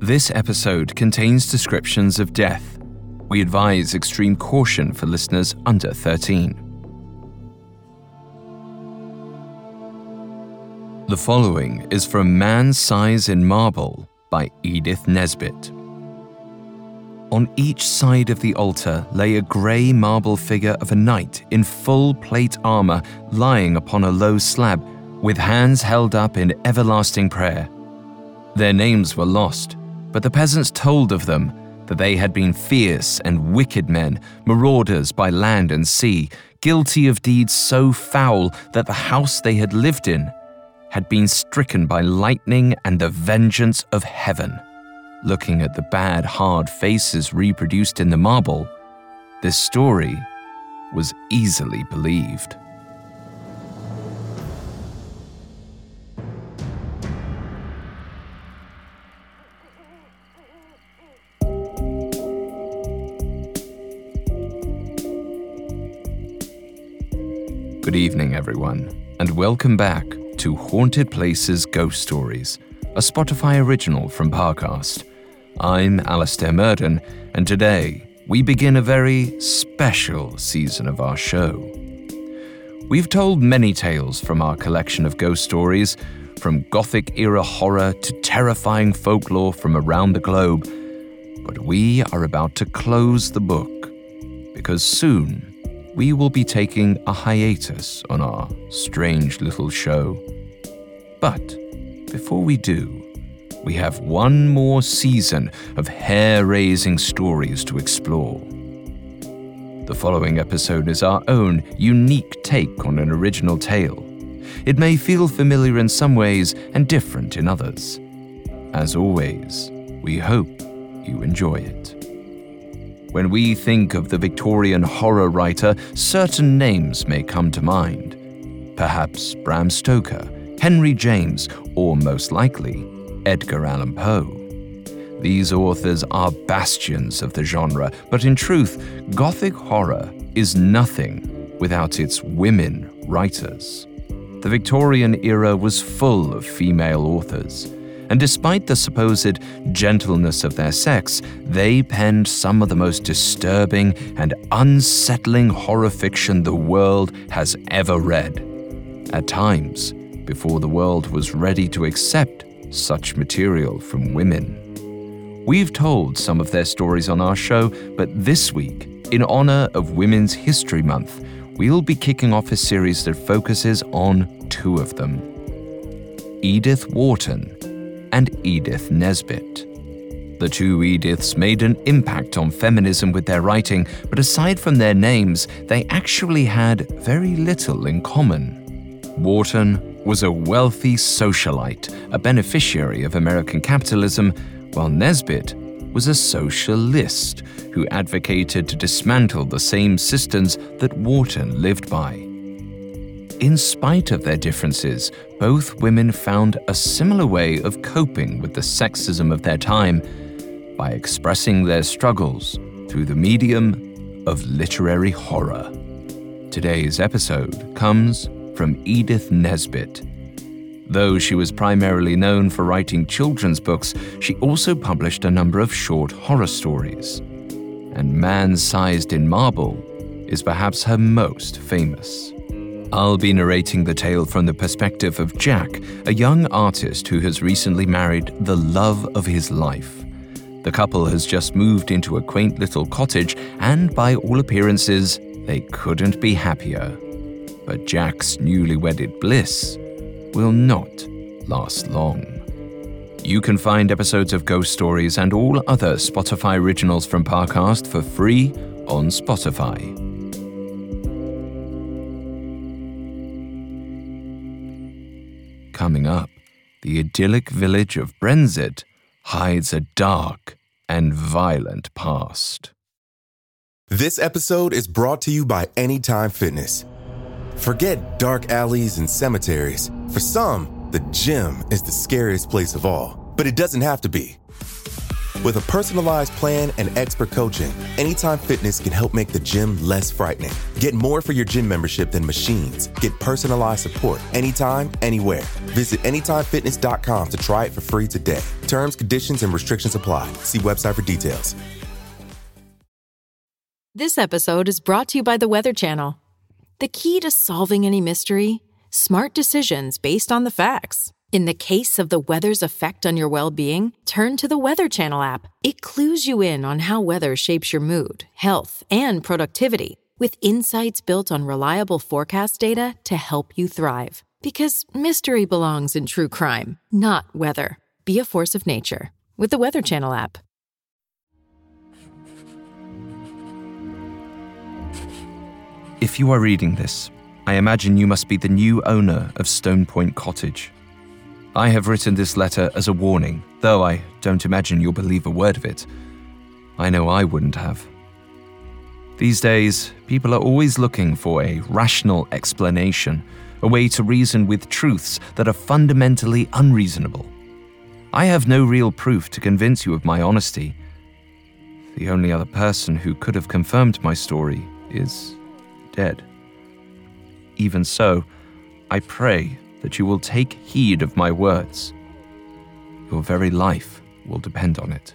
This episode contains descriptions of death. We advise extreme caution for listeners under 13. The following is from Man's Size in Marble by Edith Nesbit. On each side of the altar lay a grey marble figure of a knight in full plate armour lying upon a low slab, with hands held up in everlasting prayer. Their names were lost, but the peasants told of them that they had been fierce and wicked men, marauders by land and sea, guilty of deeds so foul that the house they had lived in had been stricken by lightning and the vengeance of heaven. Looking at the bad, hard faces reproduced in the marble, this story was easily believed. Good evening, everyone, and welcome back to Haunted Places Ghost Stories, a Spotify original from Parcast. I'm Alastair Murden, and today we begin a very special season of our show. We've told many tales from our collection of ghost stories, from Gothic era horror to terrifying folklore from around the globe, but we are about to close the book because soon we will be taking a hiatus on our strange little show. But before we do, we have one more season of hair raising stories to explore. The following episode is our own unique take on an original tale. It may feel familiar in some ways and different in others. As always, we hope you enjoy it. When we think of the Victorian horror writer, certain names may come to mind. Perhaps Bram Stoker, Henry James, or most likely, Edgar Allan Poe. These authors are bastions of the genre, but in truth, Gothic horror is nothing without its women writers. The Victorian era was full of female authors and despite the supposed gentleness of their sex, they penned some of the most disturbing and unsettling horror fiction the world has ever read. At times, before the world was ready to accept such material from women. We've told some of their stories on our show, but this week, in honor of Women's History Month, we'll be kicking off a series that focuses on two of them Edith Wharton and Edith Nesbit. The two Ediths made an impact on feminism with their writing, but aside from their names, they actually had very little in common. Wharton was a wealthy socialite, a beneficiary of American capitalism, while Nesbit was a socialist who advocated to dismantle the same systems that Wharton lived by. In spite of their differences, both women found a similar way of coping with the sexism of their time by expressing their struggles through the medium of literary horror. Today's episode comes from Edith Nesbit. Though she was primarily known for writing children's books, she also published a number of short horror stories. And Man Sized in Marble is perhaps her most famous. I'll be narrating the tale from the perspective of Jack, a young artist who has recently married the love of his life. The couple has just moved into a quaint little cottage, and by all appearances, they couldn't be happier. But Jack's newly wedded bliss will not last long. You can find episodes of Ghost Stories and all other Spotify originals from Parcast for free on Spotify. Coming up, the idyllic village of Brenzett hides a dark and violent past. This episode is brought to you by Anytime Fitness. Forget dark alleys and cemeteries. For some, the gym is the scariest place of all, but it doesn't have to be. With a personalized plan and expert coaching, Anytime Fitness can help make the gym less frightening. Get more for your gym membership than machines. Get personalized support anytime, anywhere. Visit AnytimeFitness.com to try it for free today. Terms, conditions, and restrictions apply. See website for details. This episode is brought to you by the Weather Channel. The key to solving any mystery? Smart decisions based on the facts. In the case of the weather's effect on your well being, turn to the Weather Channel app. It clues you in on how weather shapes your mood, health, and productivity, with insights built on reliable forecast data to help you thrive. Because mystery belongs in true crime, not weather. Be a force of nature with the Weather Channel app. If you are reading this, I imagine you must be the new owner of Stone Point Cottage. I have written this letter as a warning, though I don't imagine you'll believe a word of it. I know I wouldn't have. These days, people are always looking for a rational explanation, a way to reason with truths that are fundamentally unreasonable. I have no real proof to convince you of my honesty. The only other person who could have confirmed my story is dead. Even so, I pray that you will take heed of my words. Your very life will depend on it.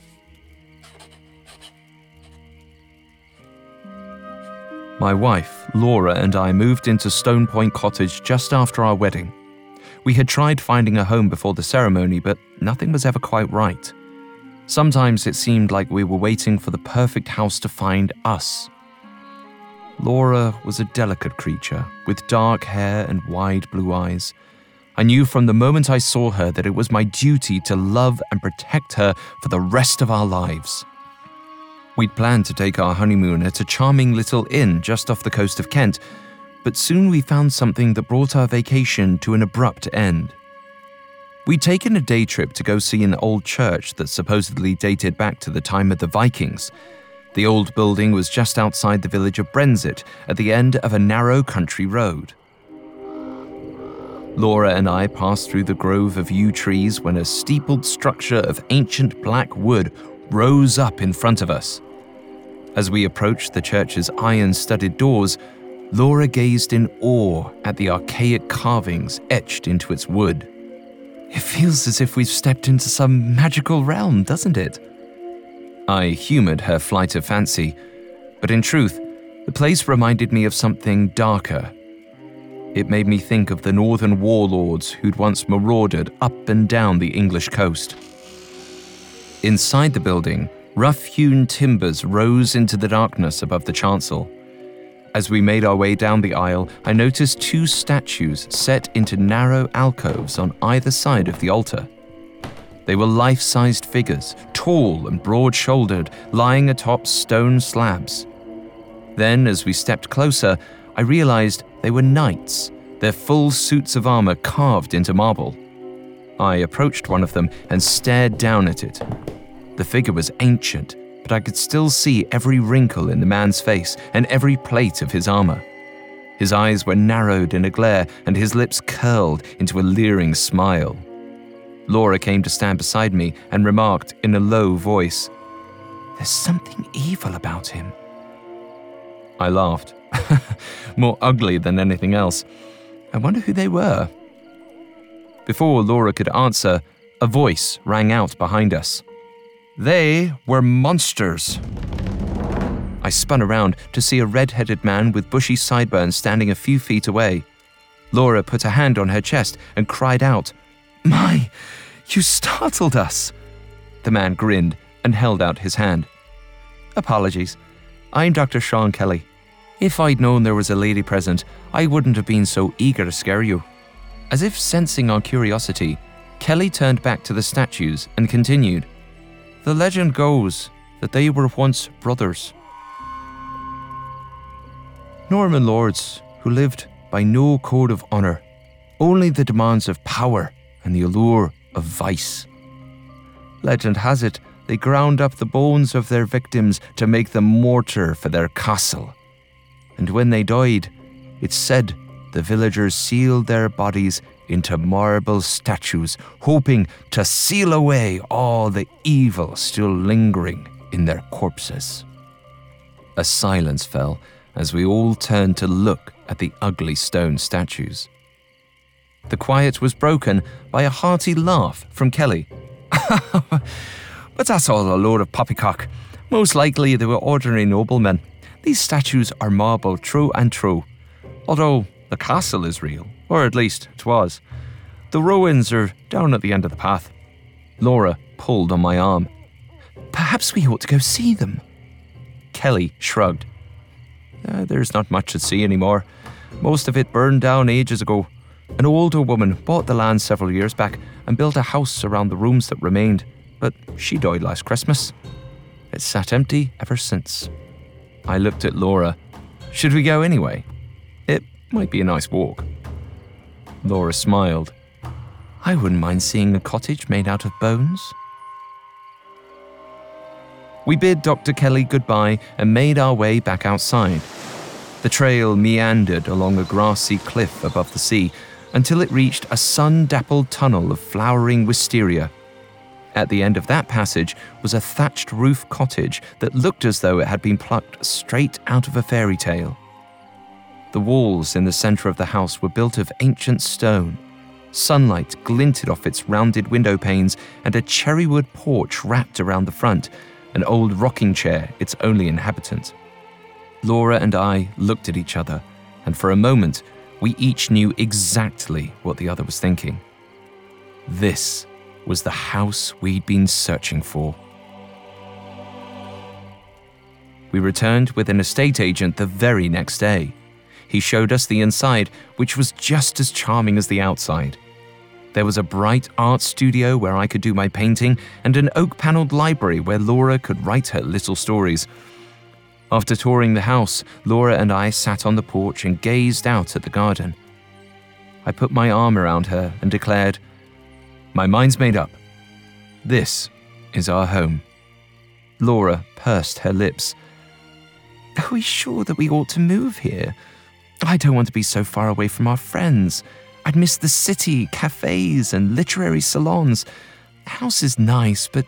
My wife, Laura, and I moved into Stone Point Cottage just after our wedding. We had tried finding a home before the ceremony, but nothing was ever quite right. Sometimes it seemed like we were waiting for the perfect house to find us. Laura was a delicate creature with dark hair and wide blue eyes. I knew from the moment I saw her that it was my duty to love and protect her for the rest of our lives. We'd planned to take our honeymoon at a charming little inn just off the coast of Kent, but soon we found something that brought our vacation to an abrupt end. We'd taken a day trip to go see an old church that supposedly dated back to the time of the Vikings. The old building was just outside the village of Brenzett, at the end of a narrow country road. Laura and I passed through the grove of yew trees when a steepled structure of ancient black wood rose up in front of us. As we approached the church's iron studded doors, Laura gazed in awe at the archaic carvings etched into its wood. It feels as if we've stepped into some magical realm, doesn't it? I humoured her flight of fancy, but in truth, the place reminded me of something darker. It made me think of the northern warlords who'd once marauded up and down the English coast. Inside the building, rough hewn timbers rose into the darkness above the chancel. As we made our way down the aisle, I noticed two statues set into narrow alcoves on either side of the altar. They were life sized figures, tall and broad shouldered, lying atop stone slabs. Then, as we stepped closer, I realized they were knights, their full suits of armor carved into marble. I approached one of them and stared down at it. The figure was ancient, but I could still see every wrinkle in the man's face and every plate of his armor. His eyes were narrowed in a glare, and his lips curled into a leering smile. Laura came to stand beside me and remarked in a low voice, There's something evil about him. I laughed. More ugly than anything else. I wonder who they were. Before Laura could answer, a voice rang out behind us. They were monsters. I spun around to see a red headed man with bushy sideburns standing a few feet away. Laura put a hand on her chest and cried out, My, you startled us. The man grinned and held out his hand. Apologies. I'm Dr. Sean Kelly. If I'd known there was a lady present, I wouldn't have been so eager to scare you. As if sensing our curiosity, Kelly turned back to the statues and continued. The legend goes that they were once brothers. Norman lords who lived by no code of honour, only the demands of power and the allure of vice. Legend has it they ground up the bones of their victims to make them mortar for their castle. And when they died, it's said the villagers sealed their bodies into marble statues, hoping to seal away all the evil still lingering in their corpses. A silence fell as we all turned to look at the ugly stone statues. The quiet was broken by a hearty laugh from Kelly. but that's all a load of poppycock. Most likely they were ordinary noblemen. These statues are marble true and true. Although the castle is real, or at least it was. The ruins are down at the end of the path. Laura pulled on my arm. Perhaps we ought to go see them. Kelly shrugged. Uh, there's not much to see anymore. Most of it burned down ages ago. An older woman bought the land several years back and built a house around the rooms that remained, but she died last Christmas. It's sat empty ever since. I looked at Laura. Should we go anyway? It might be a nice walk. Laura smiled. I wouldn't mind seeing a cottage made out of bones. We bid Dr. Kelly goodbye and made our way back outside. The trail meandered along a grassy cliff above the sea until it reached a sun dappled tunnel of flowering wisteria. At the end of that passage was a thatched roof cottage that looked as though it had been plucked straight out of a fairy tale. The walls in the centre of the house were built of ancient stone. Sunlight glinted off its rounded window panes, and a cherrywood porch wrapped around the front, an old rocking chair its only inhabitant. Laura and I looked at each other, and for a moment we each knew exactly what the other was thinking. This was the house we'd been searching for. We returned with an estate agent the very next day. He showed us the inside, which was just as charming as the outside. There was a bright art studio where I could do my painting, and an oak panelled library where Laura could write her little stories. After touring the house, Laura and I sat on the porch and gazed out at the garden. I put my arm around her and declared, My mind's made up. This is our home. Laura pursed her lips. Are we sure that we ought to move here? I don't want to be so far away from our friends. I'd miss the city, cafes, and literary salons. The house is nice, but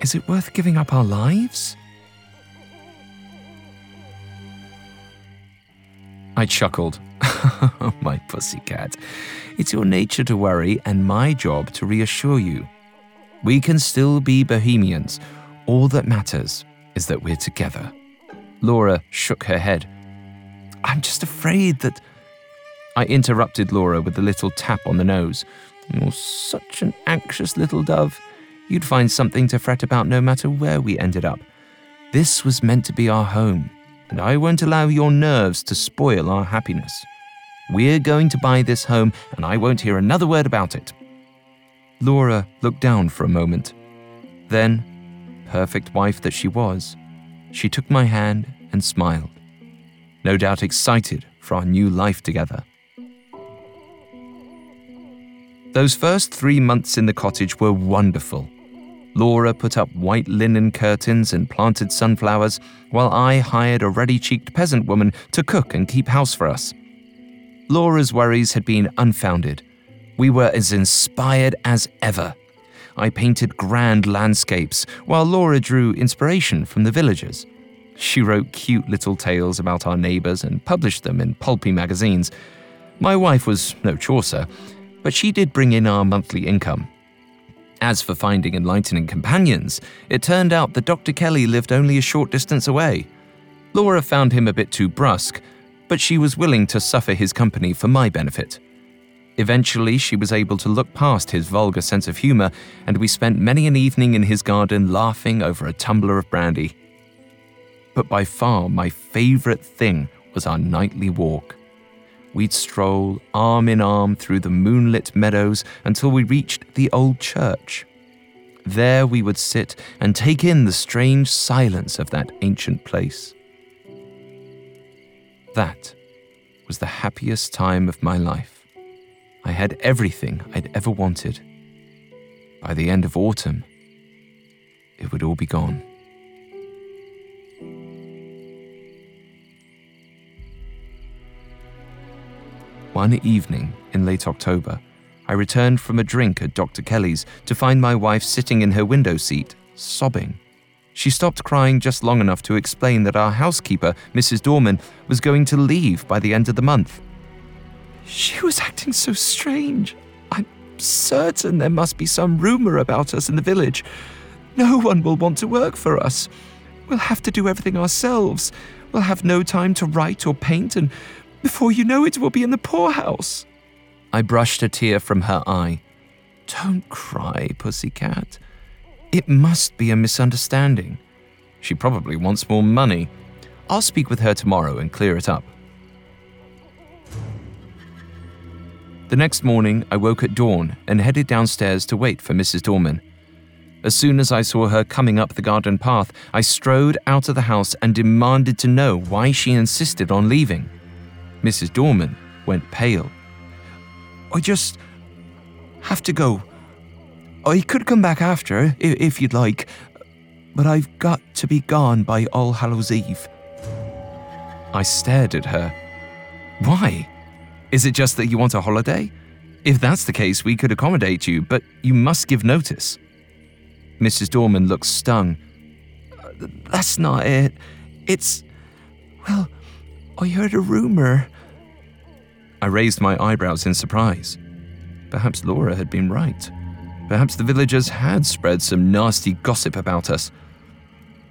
is it worth giving up our lives? I chuckled. my pussycat. It's your nature to worry and my job to reassure you. We can still be bohemians. All that matters is that we're together. Laura shook her head. I'm just afraid that. I interrupted Laura with a little tap on the nose. You're such an anxious little dove. You'd find something to fret about no matter where we ended up. This was meant to be our home and I won't allow your nerves to spoil our happiness. We're going to buy this home, and I won't hear another word about it. Laura looked down for a moment. Then, perfect wife that she was, she took my hand and smiled, no doubt excited for our new life together. Those first three months in the cottage were wonderful. Laura put up white linen curtains and planted sunflowers, while I hired a ruddy cheeked peasant woman to cook and keep house for us. Laura's worries had been unfounded. We were as inspired as ever. I painted grand landscapes, while Laura drew inspiration from the villagers. She wrote cute little tales about our neighbours and published them in pulpy magazines. My wife was no Chaucer, but she did bring in our monthly income, as for finding enlightening companions, it turned out that Dr. Kelly lived only a short distance away. Laura found him a bit too brusque, but she was willing to suffer his company for my benefit. Eventually, she was able to look past his vulgar sense of humour, and we spent many an evening in his garden laughing over a tumbler of brandy. But by far my favourite thing was our nightly walk we'd stroll arm in arm through the moonlit meadows until we reached the old church. There we would sit and take in the strange silence of that ancient place. That was the happiest time of my life. I had everything I'd ever wanted. By the end of autumn, it would all be gone. One evening in late October, I returned from a drink at Dr. Kelly's to find my wife sitting in her window seat, sobbing. She stopped crying just long enough to explain that our housekeeper, Mrs. Dorman, was going to leave by the end of the month. She was acting so strange. I'm certain there must be some rumor about us in the village. No one will want to work for us. We'll have to do everything ourselves. We'll have no time to write or paint, and before you know it, we'll be in the poorhouse. I brushed a tear from her eye. Don't cry, pussycat. It must be a misunderstanding. She probably wants more money. I'll speak with her tomorrow and clear it up. The next morning, I woke at dawn and headed downstairs to wait for Mrs. Dorman. As soon as I saw her coming up the garden path, I strode out of the house and demanded to know why she insisted on leaving. Mrs. Dorman went pale. I just have to go. I could come back after, if you'd like, but I've got to be gone by All Hallows Eve. I stared at her. Why? Is it just that you want a holiday? If that's the case, we could accommodate you, but you must give notice. Mrs. Dorman looked stung. That's not it. It's. Well, I heard a rumor. I raised my eyebrows in surprise. Perhaps Laura had been right. Perhaps the villagers had spread some nasty gossip about us.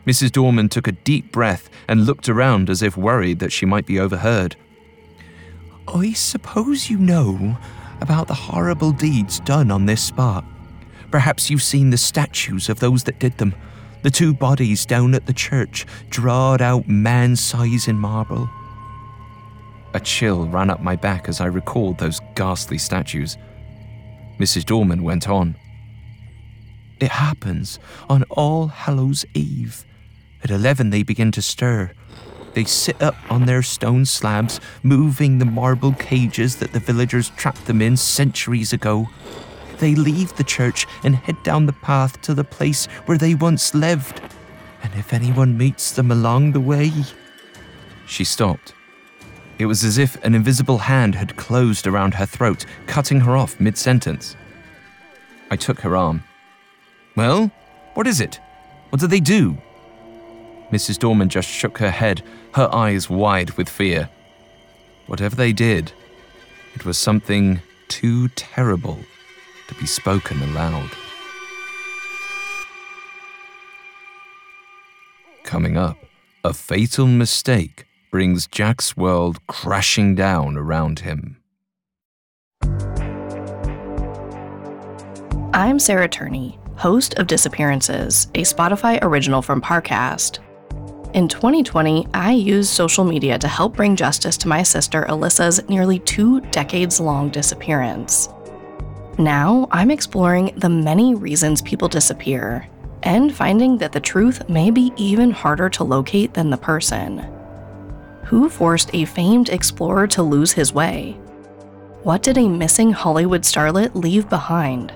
Mrs. Dorman took a deep breath and looked around as if worried that she might be overheard. I suppose you know about the horrible deeds done on this spot. Perhaps you've seen the statues of those that did them. The two bodies down at the church, drawed out man size in marble. A chill ran up my back as I recalled those ghastly statues. Mrs. Dorman went on. It happens on All Hallows Eve. At eleven, they begin to stir. They sit up on their stone slabs, moving the marble cages that the villagers trapped them in centuries ago they leave the church and head down the path to the place where they once lived. And if anyone meets them along the way. She stopped. It was as if an invisible hand had closed around her throat, cutting her off mid sentence. I took her arm. Well, what is it? What did they do? Mrs. Dorman just shook her head, her eyes wide with fear. Whatever they did, it was something too terrible to be spoken aloud. Coming up, a fatal mistake brings Jack's world crashing down around him. I'm Sarah Turney, host of Disappearances, a Spotify original from Parcast. In 2020, I used social media to help bring justice to my sister Alyssa's nearly two decades long disappearance. Now, I'm exploring the many reasons people disappear and finding that the truth may be even harder to locate than the person. Who forced a famed explorer to lose his way? What did a missing Hollywood starlet leave behind?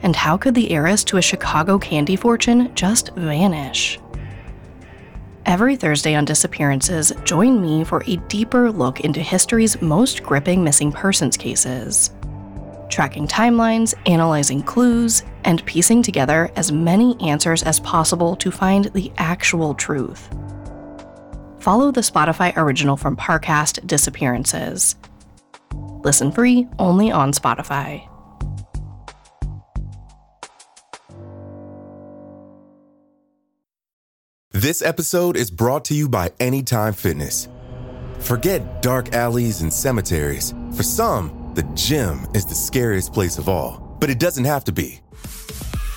And how could the heiress to a Chicago candy fortune just vanish? Every Thursday on Disappearances, join me for a deeper look into history's most gripping missing persons cases tracking timelines, analyzing clues, and piecing together as many answers as possible to find the actual truth. Follow the Spotify original from Parcast Disappearances. Listen free only on Spotify. This episode is brought to you by Anytime Fitness. Forget dark alleys and cemeteries. For some, the gym is the scariest place of all, but it doesn't have to be.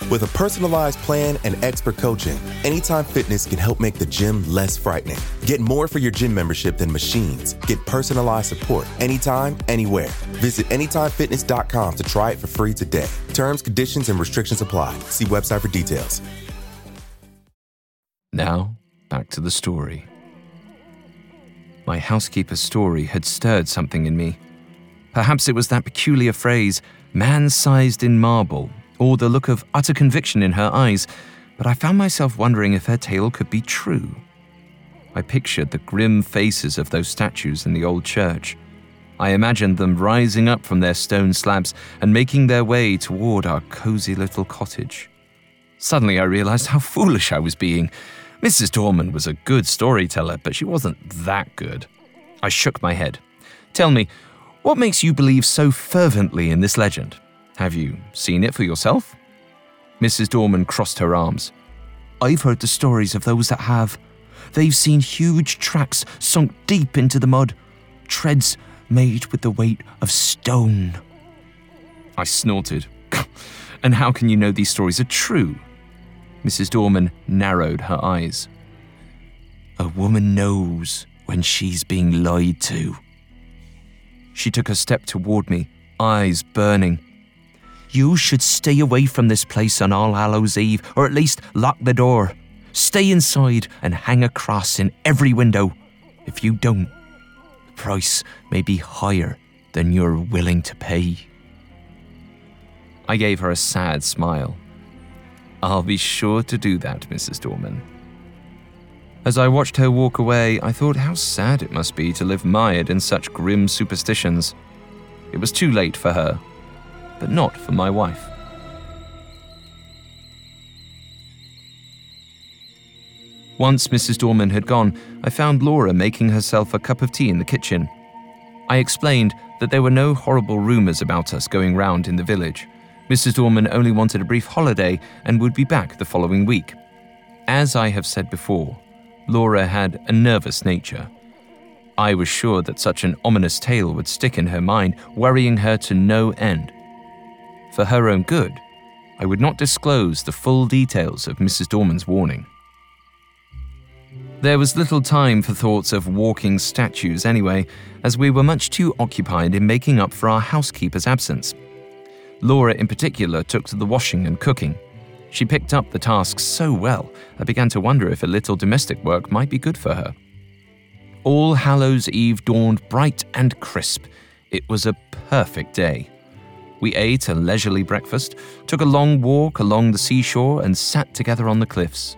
With a personalized plan and expert coaching, Anytime Fitness can help make the gym less frightening. Get more for your gym membership than machines. Get personalized support anytime, anywhere. Visit AnytimeFitness.com to try it for free today. Terms, conditions, and restrictions apply. See website for details. Now, back to the story. My housekeeper's story had stirred something in me. Perhaps it was that peculiar phrase, man sized in marble, or the look of utter conviction in her eyes, but I found myself wondering if her tale could be true. I pictured the grim faces of those statues in the old church. I imagined them rising up from their stone slabs and making their way toward our cozy little cottage. Suddenly, I realized how foolish I was being. Mrs. Dorman was a good storyteller, but she wasn't that good. I shook my head. Tell me, what makes you believe so fervently in this legend? Have you seen it for yourself? Mrs. Dorman crossed her arms. I've heard the stories of those that have. They've seen huge tracks sunk deep into the mud, treads made with the weight of stone. I snorted. and how can you know these stories are true? Mrs. Dorman narrowed her eyes. A woman knows when she's being lied to. She took a step toward me, eyes burning. You should stay away from this place on All Hallows Eve, or at least lock the door. Stay inside and hang a cross in every window. If you don't, the price may be higher than you're willing to pay. I gave her a sad smile. I'll be sure to do that, Mrs. Dorman. As I watched her walk away, I thought how sad it must be to live mired in such grim superstitions. It was too late for her, but not for my wife. Once Mrs. Dorman had gone, I found Laura making herself a cup of tea in the kitchen. I explained that there were no horrible rumours about us going round in the village. Mrs. Dorman only wanted a brief holiday and would be back the following week. As I have said before, Laura had a nervous nature. I was sure that such an ominous tale would stick in her mind, worrying her to no end. For her own good, I would not disclose the full details of Mrs. Dorman's warning. There was little time for thoughts of walking statues anyway, as we were much too occupied in making up for our housekeeper's absence. Laura, in particular, took to the washing and cooking. She picked up the task so well, I began to wonder if a little domestic work might be good for her. All Hallows Eve dawned bright and crisp. It was a perfect day. We ate a leisurely breakfast, took a long walk along the seashore, and sat together on the cliffs.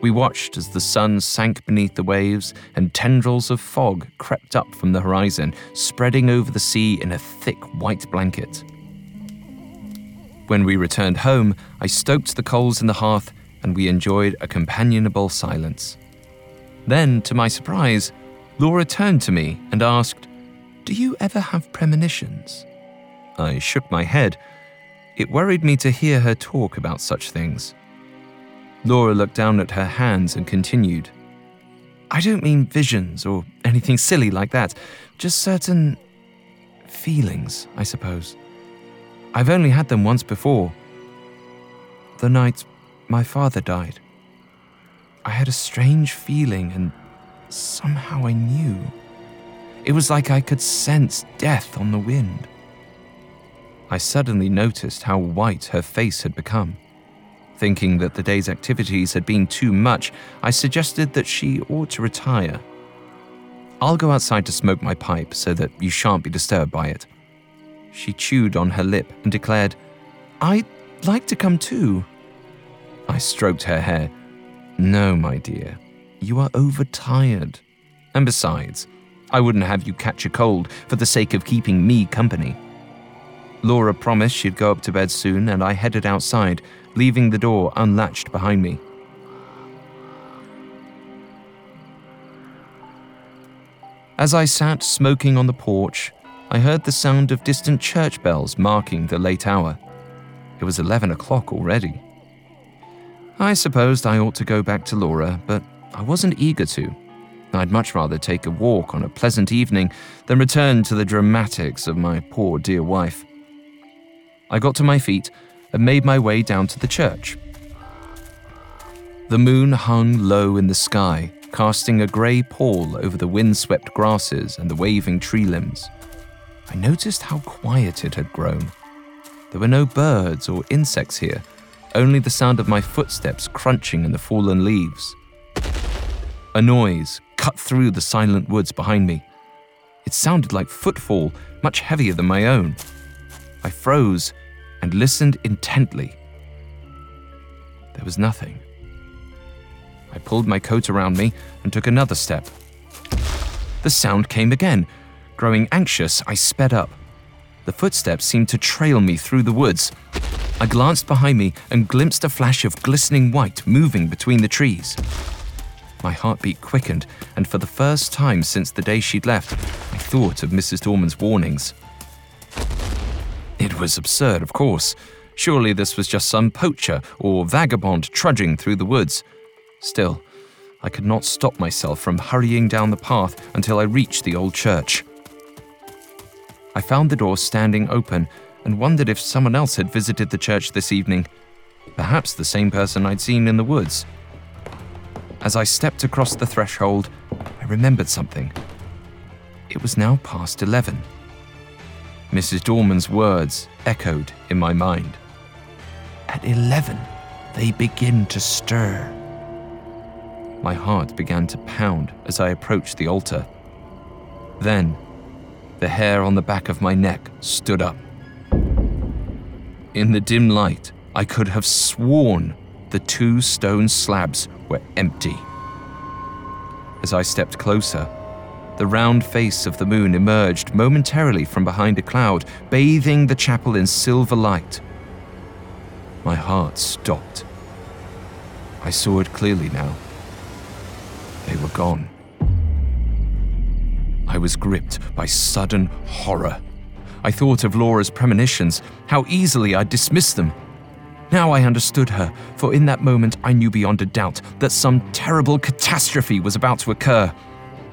We watched as the sun sank beneath the waves and tendrils of fog crept up from the horizon, spreading over the sea in a thick white blanket. When we returned home, I stoked the coals in the hearth and we enjoyed a companionable silence. Then, to my surprise, Laura turned to me and asked, Do you ever have premonitions? I shook my head. It worried me to hear her talk about such things. Laura looked down at her hands and continued. I don't mean visions or anything silly like that, just certain feelings, I suppose. I've only had them once before. The night my father died. I had a strange feeling, and somehow I knew. It was like I could sense death on the wind. I suddenly noticed how white her face had become. Thinking that the day's activities had been too much, I suggested that she ought to retire. I'll go outside to smoke my pipe so that you shan't be disturbed by it. She chewed on her lip and declared, I'd like to come too. I stroked her hair. No, my dear, you are overtired. And besides, I wouldn't have you catch a cold for the sake of keeping me company. Laura promised she'd go up to bed soon, and I headed outside, leaving the door unlatched behind me. As I sat smoking on the porch, I heard the sound of distant church bells marking the late hour. It was 11 o'clock already. I supposed I ought to go back to Laura, but I wasn't eager to. I'd much rather take a walk on a pleasant evening than return to the dramatics of my poor dear wife. I got to my feet and made my way down to the church. The moon hung low in the sky, casting a grey pall over the windswept grasses and the waving tree limbs. I noticed how quiet it had grown. There were no birds or insects here, only the sound of my footsteps crunching in the fallen leaves. A noise cut through the silent woods behind me. It sounded like footfall, much heavier than my own. I froze and listened intently. There was nothing. I pulled my coat around me and took another step. The sound came again, Growing anxious, I sped up. The footsteps seemed to trail me through the woods. I glanced behind me and glimpsed a flash of glistening white moving between the trees. My heartbeat quickened, and for the first time since the day she'd left, I thought of Mrs. Dorman's warnings. It was absurd, of course. Surely this was just some poacher or vagabond trudging through the woods. Still, I could not stop myself from hurrying down the path until I reached the old church. I found the door standing open and wondered if someone else had visited the church this evening. Perhaps the same person I'd seen in the woods. As I stepped across the threshold, I remembered something. It was now past 11. Mrs. Dorman's words echoed in my mind. At 11, they begin to stir. My heart began to pound as I approached the altar. Then, the hair on the back of my neck stood up. In the dim light, I could have sworn the two stone slabs were empty. As I stepped closer, the round face of the moon emerged momentarily from behind a cloud, bathing the chapel in silver light. My heart stopped. I saw it clearly now. They were gone. I was gripped by sudden horror. I thought of Laura's premonitions, how easily I'd dismissed them. Now I understood her, for in that moment I knew beyond a doubt that some terrible catastrophe was about to occur.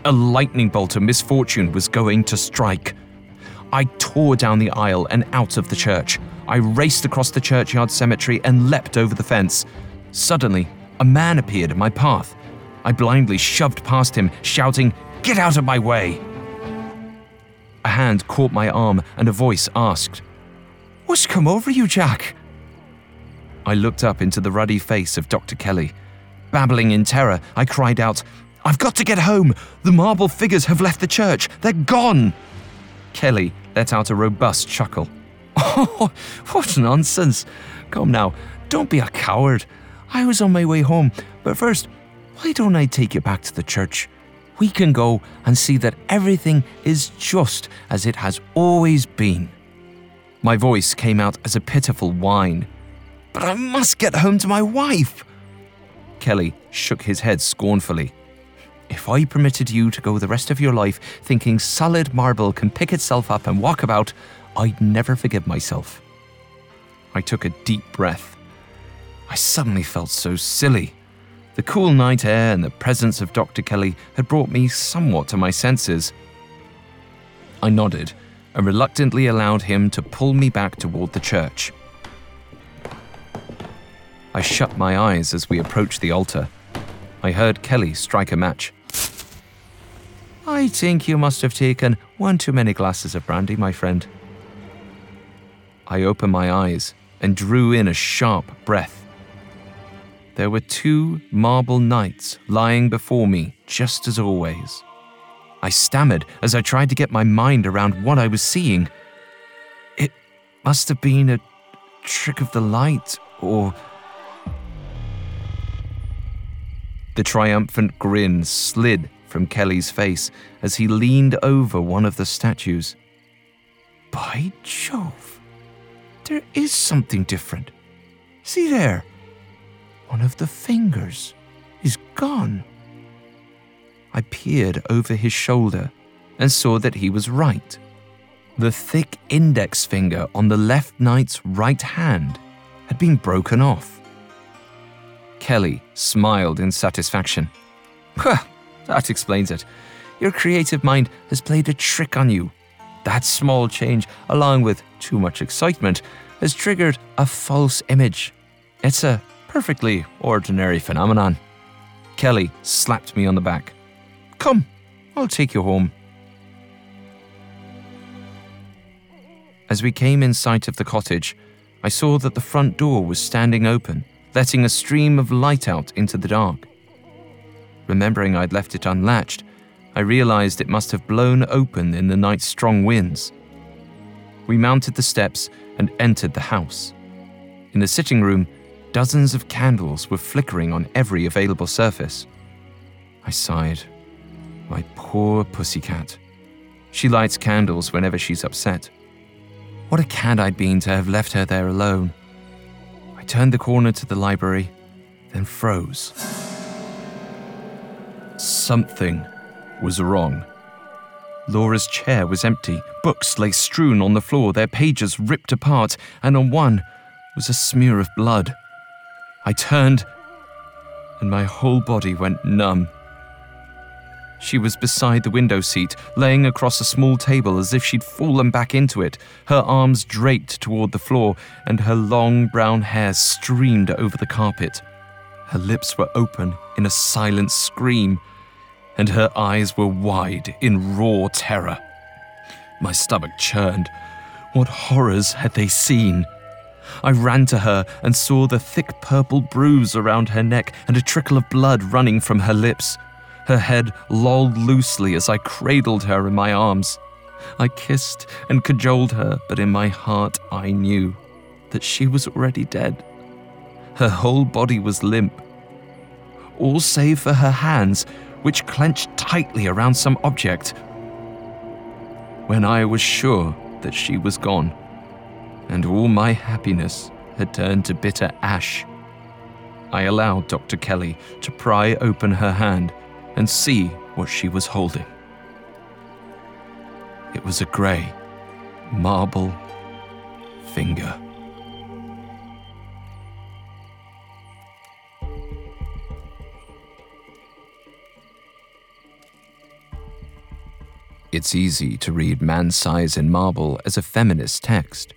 A lightning bolt of misfortune was going to strike. I tore down the aisle and out of the church. I raced across the churchyard cemetery and leapt over the fence. Suddenly, a man appeared in my path. I blindly shoved past him, shouting, Get out of my way! A hand caught my arm and a voice asked, What's come over you, Jack? I looked up into the ruddy face of Dr. Kelly. Babbling in terror, I cried out, I've got to get home! The marble figures have left the church! They're gone! Kelly let out a robust chuckle. Oh, what nonsense! Come now, don't be a coward. I was on my way home, but first, why don't I take you back to the church? We can go and see that everything is just as it has always been. My voice came out as a pitiful whine. But I must get home to my wife. Kelly shook his head scornfully. If I permitted you to go the rest of your life thinking solid marble can pick itself up and walk about, I'd never forgive myself. I took a deep breath. I suddenly felt so silly. The cool night air and the presence of Dr. Kelly had brought me somewhat to my senses. I nodded and reluctantly allowed him to pull me back toward the church. I shut my eyes as we approached the altar. I heard Kelly strike a match. I think you must have taken one too many glasses of brandy, my friend. I opened my eyes and drew in a sharp breath. There were two marble knights lying before me, just as always. I stammered as I tried to get my mind around what I was seeing. It must have been a trick of the light, or The triumphant grin slid from Kelly's face as he leaned over one of the statues. By Jove, there is something different. See there, one of the fingers is gone. I peered over his shoulder and saw that he was right. The thick index finger on the left knight's right hand had been broken off. Kelly smiled in satisfaction. That explains it. Your creative mind has played a trick on you. That small change, along with too much excitement, has triggered a false image. It's a perfectly ordinary phenomenon. Kelly slapped me on the back. Come, I'll take you home. As we came in sight of the cottage, I saw that the front door was standing open letting a stream of light out into the dark. Remembering I'd left it unlatched, I realized it must have blown open in the night's strong winds. We mounted the steps and entered the house. In the sitting room, dozens of candles were flickering on every available surface. I sighed. My poor pussycat. She lights candles whenever she's upset. What a cad I'd been to have left her there alone. I turned the corner to the library, then froze. Something was wrong. Laura's chair was empty. Books lay strewn on the floor, their pages ripped apart, and on one was a smear of blood. I turned, and my whole body went numb. She was beside the window seat, laying across a small table as if she'd fallen back into it, her arms draped toward the floor, and her long brown hair streamed over the carpet. Her lips were open in a silent scream, and her eyes were wide in raw terror. My stomach churned. What horrors had they seen? I ran to her and saw the thick purple bruise around her neck and a trickle of blood running from her lips. Her head lolled loosely as I cradled her in my arms. I kissed and cajoled her, but in my heart I knew that she was already dead. Her whole body was limp, all save for her hands, which clenched tightly around some object. When I was sure that she was gone, and all my happiness had turned to bitter ash, I allowed Dr. Kelly to pry open her hand and see what she was holding. It was a grey, marble finger. It's easy to read Man-Size in Marble as a feminist text.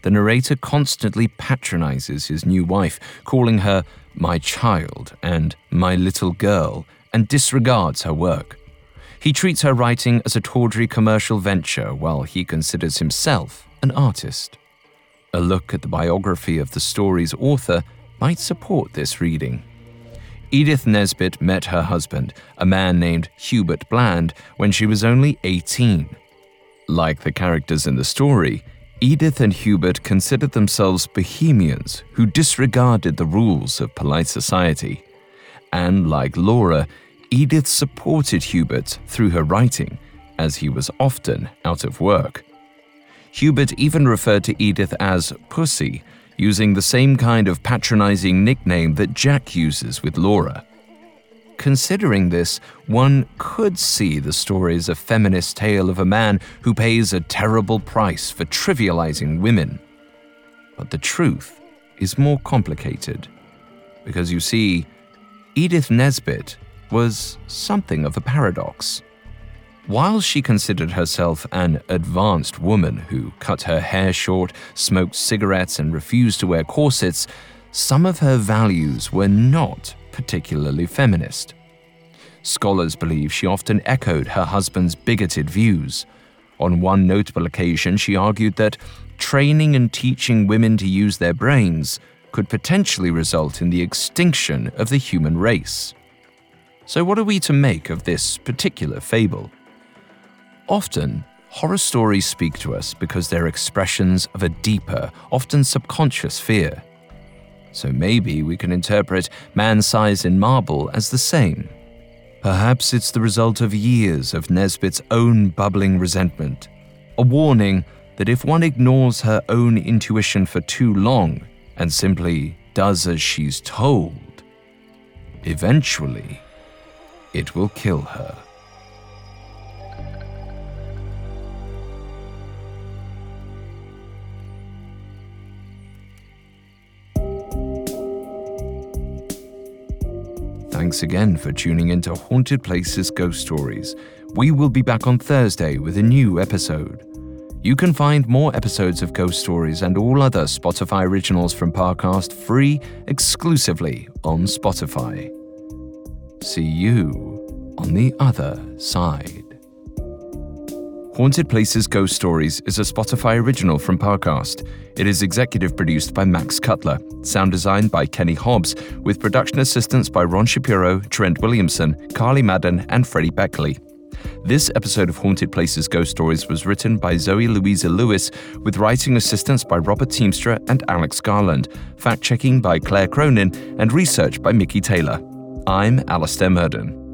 The narrator constantly patronizes his new wife, calling her my child and my little girl, and disregards her work. He treats her writing as a tawdry commercial venture while he considers himself an artist. A look at the biography of the story's author might support this reading. Edith Nesbit met her husband, a man named Hubert Bland, when she was only 18. Like the characters in the story, Edith and Hubert considered themselves bohemians who disregarded the rules of polite society. And like Laura, Edith supported Hubert through her writing, as he was often out of work. Hubert even referred to Edith as Pussy, using the same kind of patronizing nickname that Jack uses with Laura. Considering this, one could see the story as a feminist tale of a man who pays a terrible price for trivializing women. But the truth is more complicated. Because you see, Edith Nesbit was something of a paradox. While she considered herself an advanced woman who cut her hair short, smoked cigarettes, and refused to wear corsets, some of her values were not particularly feminist. Scholars believe she often echoed her husband's bigoted views. On one notable occasion, she argued that training and teaching women to use their brains could potentially result in the extinction of the human race. So, what are we to make of this particular fable? Often, horror stories speak to us because they're expressions of a deeper, often subconscious fear. So maybe we can interpret Man-Size in Marble as the same. Perhaps it's the result of years of Nesbit's own bubbling resentment, a warning that if one ignores her own intuition for too long and simply does as she's told, eventually it will kill her. Thanks again for tuning into Haunted Places Ghost Stories. We will be back on Thursday with a new episode. You can find more episodes of Ghost Stories and all other Spotify originals from Parcast free exclusively on Spotify. See you on the other side. Haunted Places Ghost Stories is a Spotify original from Parcast. It is executive produced by Max Cutler, sound designed by Kenny Hobbs, with production assistance by Ron Shapiro, Trent Williamson, Carly Madden, and Freddie Beckley. This episode of Haunted Places Ghost Stories was written by Zoe Louisa Lewis, with writing assistance by Robert Teamstra and Alex Garland, fact checking by Claire Cronin, and research by Mickey Taylor. I'm Alastair Murden.